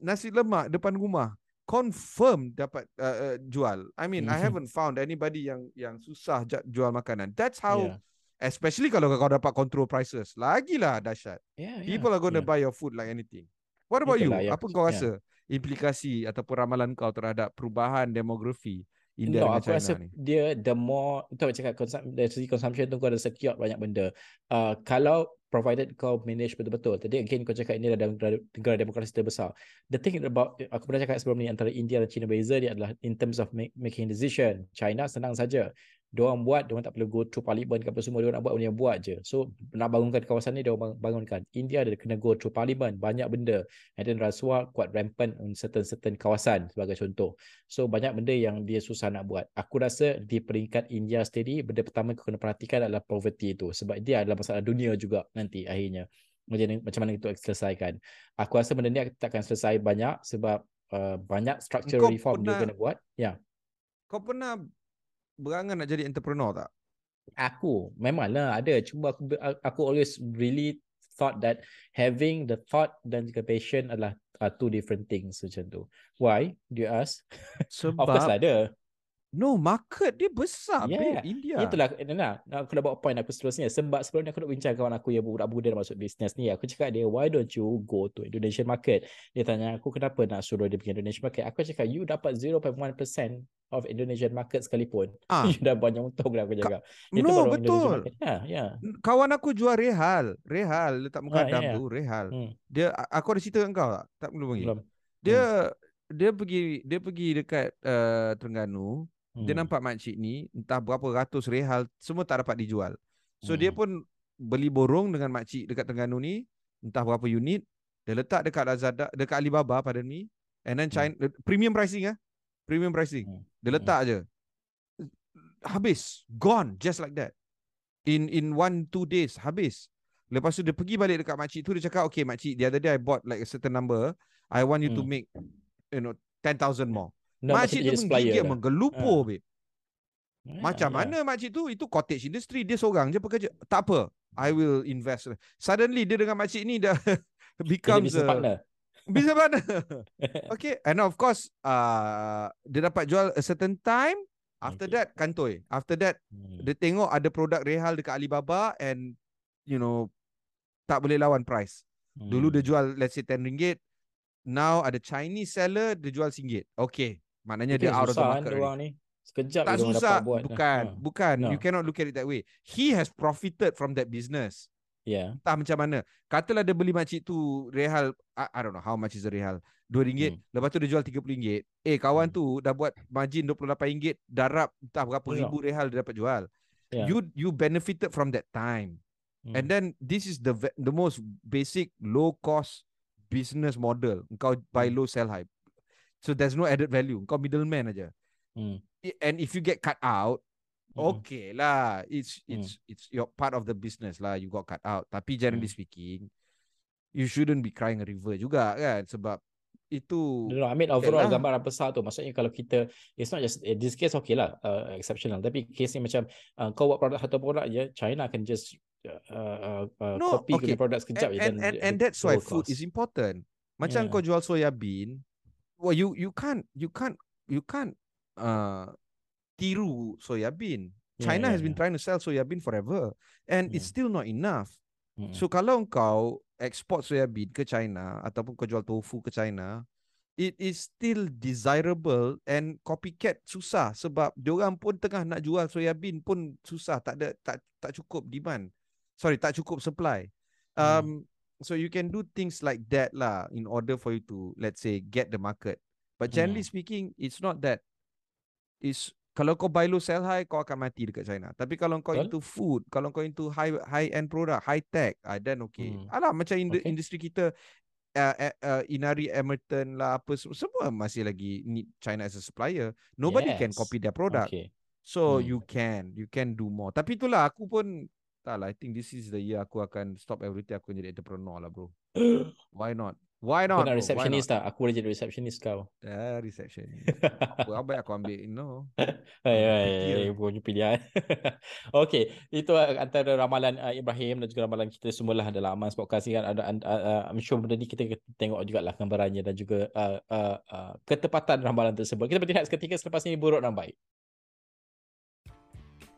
nasi lemak depan rumah confirm dapat uh, uh, jual i mean mm-hmm. i haven't found anybody yang yang susah jual makanan that's how yeah. Especially kalau kau dapat control prices. Lagilah dahsyat. Yeah, yeah, People are going to yeah. buy your food like anything. What about Itulah you? yang- Apa kau yeah. rasa implikasi ataupun ramalan kau terhadap perubahan demografi India no, dengan aku China rasa ni? dia the more betul cakap konsum, dari segi consumption tu kau ada secure banyak benda. Uh, kalau provided kau manage betul-betul. Tadi again kau cakap ini adalah negara, negara demokrasi terbesar. The thing about aku pernah cakap sebelum ni antara India dan China beza dia adalah in terms of make, making decision. China senang saja. Diorang buat, diorang tak perlu go through parliament ke apa semua. Diorang nak buat, dia buat je. So, nak bangunkan kawasan ni, diorang bangunkan. India dia kena go through parliament, banyak benda. And then rasuah quite rampant on certain-certain kawasan sebagai contoh. So, banyak benda yang dia susah nak buat. Aku rasa di peringkat India sendiri, benda pertama kau kena perhatikan adalah poverty itu. Sebab dia adalah masalah dunia juga nanti akhirnya. Macam, macam mana itu selesaikan. Aku rasa benda ni tak akan selesai banyak sebab uh, banyak structural Kau reform dia pernah- kena buat. Ya. Kau pernah berangan nak jadi entrepreneur tak? Aku memanglah ada cuma aku aku always really thought that having the thought dan juga passion adalah uh, two different things macam tu. Why? Do you ask? Of course lah Sebab ada. No market dia besar Yeah. babe India. Itulah nah, nah, aku dah bawa point aku seterusnya sebab sebelum ni aku nak bincang kawan aku yang budak muda nak masuk bisnes ni aku cakap dia why don't you go to Indonesian market dia tanya aku kenapa nak suruh dia pergi Indonesian market aku cakap you dapat 0.1% of Indonesian market sekalipun Ah. you dah banyak untung dah aku cakap Itu no baru Indonesian betul. market. ya ya Kawan aku jual rehal, rehal letak mukadam ya, ya. tu, rehal. hmm. Dia aku ada cerita dengan kau tak? Tak belum lagi. belum Dia dia pergi dia pergi dekat uh, Terengganu, dia Hmm. nampak makcik ni entah berapa ratus rehal semua tak dapat dijual. So dia Hmm. pun beli borong dengan makcik dekat Terengganu ni, entah berapa unit, dia letak dekat Lazada, dekat Alibaba pada ni, and then China premium pricing ah. Premium pricing. Hmm. Dia letak je. Habis, gone just like that. In in one two days habis. Lepas tu dia pergi balik dekat makcik tu dia cakap okay makcik the other day I bought like a certain number I want you to Hmm. make you know 10,000 more. Nak makcik tu menggigil menggelupur Ah. babe. Ya, Macam ya. mana makcik tu? Itu cottage industry. Dia seorang je pekerja. Tak apa. I will invest. Suddenly dia dengan makcik ni dah Jadi becomes business a partner. business partner. okay. And of course, uh, dia dapat jual a certain time. After Okay. that, kantoi. After that, Hmm. dia tengok ada produk rehal dekat Alibaba and, you know, tak boleh lawan price. Dulu dia Hmm. jual, let's say RM10. Now ada Chinese seller, dia jual RM1. Okay. Maknanya dia out of the kan market diorang ni. Sekejap Tak susah. dapat buat. Bukan. Ha. Bukan. No. You cannot look at it that way. He has profited from that business. Ya. Entah macam mana. Katalah dia beli makcik tu rehal. I, I don't know how much is the rehal. RM2. Hmm. Lepas tu dia jual RM30. Eh kawan Hmm. tu dah buat margin RM28. Darab entah berapa Ya. ribu rehal dia dapat jual. Ya. You you benefited from that time. Hmm. And then this is the the most basic low cost business model. Kau buy Hmm. low sell high. So there's no added value. Kau middleman aja. Hmm. I- And if you get cut out, Mm-mm. okay lah. It's Hmm. it's it's your part of the business lah. You got cut out. Tapi generally Hmm. speaking, you shouldn't be crying a river juga kan sebab itu Dia orang ambil Okay overall lah. gambaran besar tu. Maksudnya kalau kita, it's not just, in this case okay lah, uh, exceptional. Tapi case ni macam, uh, kau buat produk satu produk je, China akan just uh, uh, uh, No, copy okay. produk sekejap and, je. and, and, and dia that's why food cost. is important. Macam Yeah. kau jual soya bean, well you you can't you can't you can't uh tiru soya bean. Yeah, China yeah, has been yeah. trying to sell soya bean forever and it's Mm. still not enough. Mm-mm. So kalau kau export soya bean ke China ataupun kau jual tofu ke China, it is still desirable and copycat susah sebab diorang pun tengah nak jual soya bean pun susah, tak ada tak tak cukup demand. Sorry, tak cukup supply. Hmm. So you can do things like that lah in order for you to let's say get the market. But generally Hmm. speaking, it's not that is kalau kau buy low sell high kau akan mati dekat China. Tapi kalau kau Betul. into food, kalau kau into high high end product, high tech, ah then okay. Hmm. Alah macam in Okay. industri kita uh, uh, uh, Inari Emerton lah apa semua, masih lagi need China as a supplier. Nobody can Yes. copy their product. Okay. So Hmm. you can you can do more. Tapi itulah aku pun tak lah. I think this is the year aku akan stop everything. Aku jadi entrepreneur lah bro. Why not? Why Kau not? nak bro? Why receptionist tak? Aku boleh jadi receptionist kau. Ah, receptionist. apa apa aku ambil you know. Hai, Ah, hai, fikir. hai, punya pilihan. Okey, itu antara ramalan uh, Ibrahim dan juga ramalan kita semualah dalam Aman Podcast ni kan ada uh, uh, I'm sure benda ni kita tengok jugalah gambarannya dan juga uh, uh, uh, ketepatan ramalan tersebut. Kita berhenti seketika selepas ini buruk dan baik.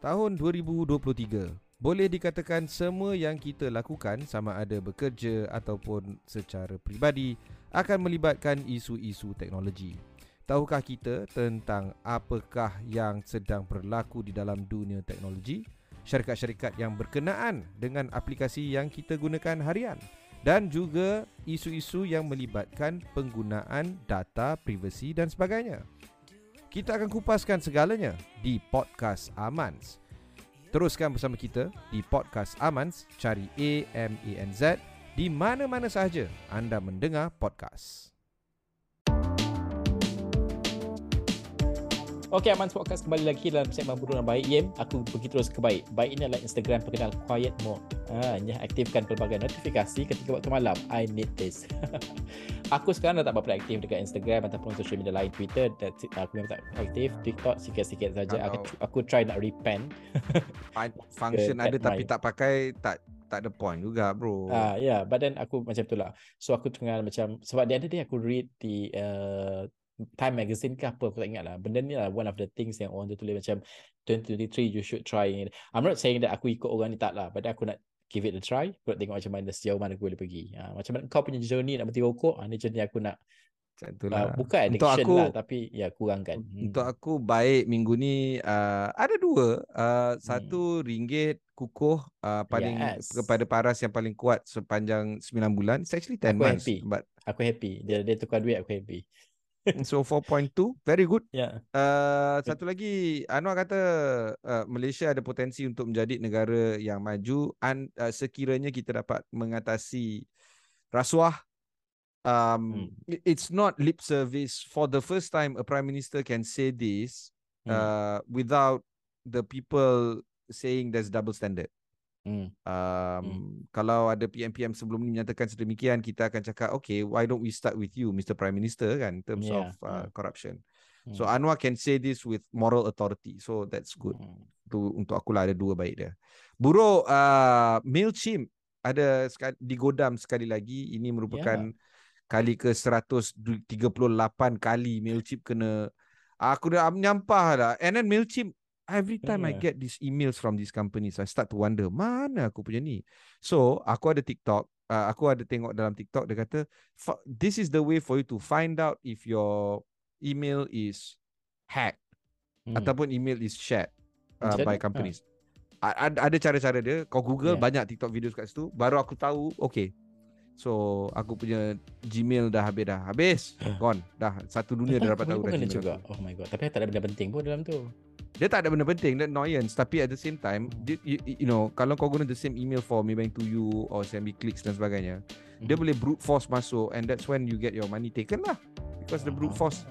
Tahun 2023 Boleh dikatakan semua yang kita lakukan sama ada bekerja ataupun secara peribadi akan melibatkan isu-isu teknologi. Tahukah kita tentang apakah yang sedang berlaku di dalam dunia teknologi? Syarikat-syarikat yang berkenaan dengan aplikasi yang kita gunakan harian dan juga isu-isu yang melibatkan penggunaan data privasi dan sebagainya. Kita akan kupaskan segalanya di podcast Amans. Teruskan bersama kita di podcast Amans, cari A M A N Z di mana-mana sahaja anda mendengar podcast. Okey, Aman Podcast kembali lagi dalam segmen Burung yang Baik. Yem, aku pergi terus ke Baik. Baik ini adalah Instagram perkenal Quiet Mode. Ha, aktifkan pelbagai notifikasi ketika waktu malam. I need this. aku sekarang dah tak berapa aktif dekat Instagram ataupun social media lain. Twitter, that, aku memang tak aktif. TikTok sikit-sikit saja. Aku, aku try nak repent. Function ada tapi tak pakai, tak tak ada point juga bro. Ah uh, ya, yeah, but then aku macam tu lah. So aku tengah macam sebab dia ada dia aku read di uh, Time Magazine ke apa aku tak ingat lah benda ni lah one of the things yang orang tu tulis macam 2023 you should try I'm not saying that aku ikut orang ni tak lah but aku nak give it a try aku nak tengok macam mana sejauh mana aku boleh pergi ha, macam mana kau punya journey nak berhenti rokok ha, ni journey aku nak Uh, bukan addiction untuk aku, lah tapi ya kurangkan. Hmm. Untuk aku baik minggu ni uh, ada dua. Uh, hmm. Satu ringgit kukuh uh, paling yes. kepada paras yang paling kuat sepanjang 9 bulan. It's actually 10 aku months. Happy. But aku happy. Dia dia tukar duit aku happy. so 4.2 very good. Yeah. Uh, satu lagi Anwar kata uh, Malaysia ada potensi untuk menjadi negara yang maju an, uh, sekiranya kita dapat mengatasi rasuah. Um, hmm. It's not lip service. For the first time, a prime minister can say this hmm. uh, without the people saying there's double standard. Hmm. Um, hmm. Kalau ada PM-PM sebelum ni menyatakan sedemikian, kita akan cakap, okay, why don't we start with you, Mr. Prime Minister, kan, in terms yeah. of uh, yeah. corruption. Hmm. So Anwar can say this with moral authority, so that's good. Hmm. Tu untuk aku lah ada dua baik dia. Buruk, uh, Mailchimp ada sekali, digodam sekali lagi. Ini merupakan yeah. kali ke 138 kali Mailchimp kena. Aku dah menyampah lah. And then Mailchimp every time yeah. I get these emails from these companies, I start to wonder mana aku punya ni. So aku ada TikTok, uh, aku ada tengok dalam TikTok dia kata this is the way for you to find out if your email is hacked hmm. ataupun email is shared uh, by companies. Ha. Ada cara-cara dia. Kau Google yeah. banyak TikTok videos kat situ, baru aku tahu. Okay, So aku punya Gmail dah habis dah Habis Gone Dah satu dunia dah dapat tahu dah Gmail juga. Oh my god Tapi tak ada benda penting pun dalam tu dia tak ada benda penting That annoyance. Tapi at the same time you, you, you know Kalau kau guna the same email For maybe to you Or send me clicks dan sebagainya mm-hmm. Dia boleh brute force masuk And that's when you get your money taken lah. Because the brute force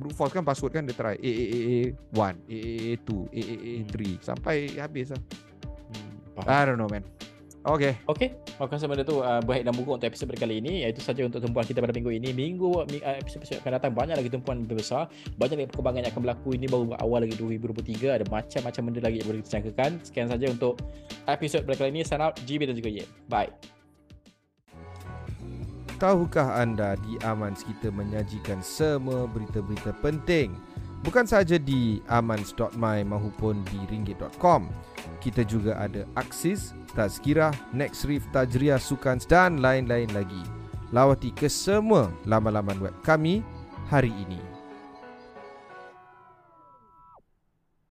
Brute force kan password kan Dia try A A A A 1 A A A 2 A A A 3 Sampai habis lah. Hmm, I don't know man Okay. Okay. Maka sama tu uh, berhak dan buku untuk episod kali ini. Itu saja untuk tumpuan kita pada minggu ini. Minggu uh, episod-episod akan datang banyak lagi tumpuan lebih besar. Banyak lagi perkembangan yang akan berlaku. Ini baru awal lagi 2023. Ada macam-macam benda lagi yang boleh kita jangkakan. Sekian saja untuk episod kali ini. Sign out. GB dan juga Ye. Bye. Tahukah anda di Amans kita menyajikan semua berita-berita penting Bukan sahaja di amans.my maupun di ringgit.com. Kita juga ada Aksis, Tazkirah, Nextreef, Tajriah, Sukans dan lain-lain lagi. Lawati ke semua laman-laman web kami hari ini.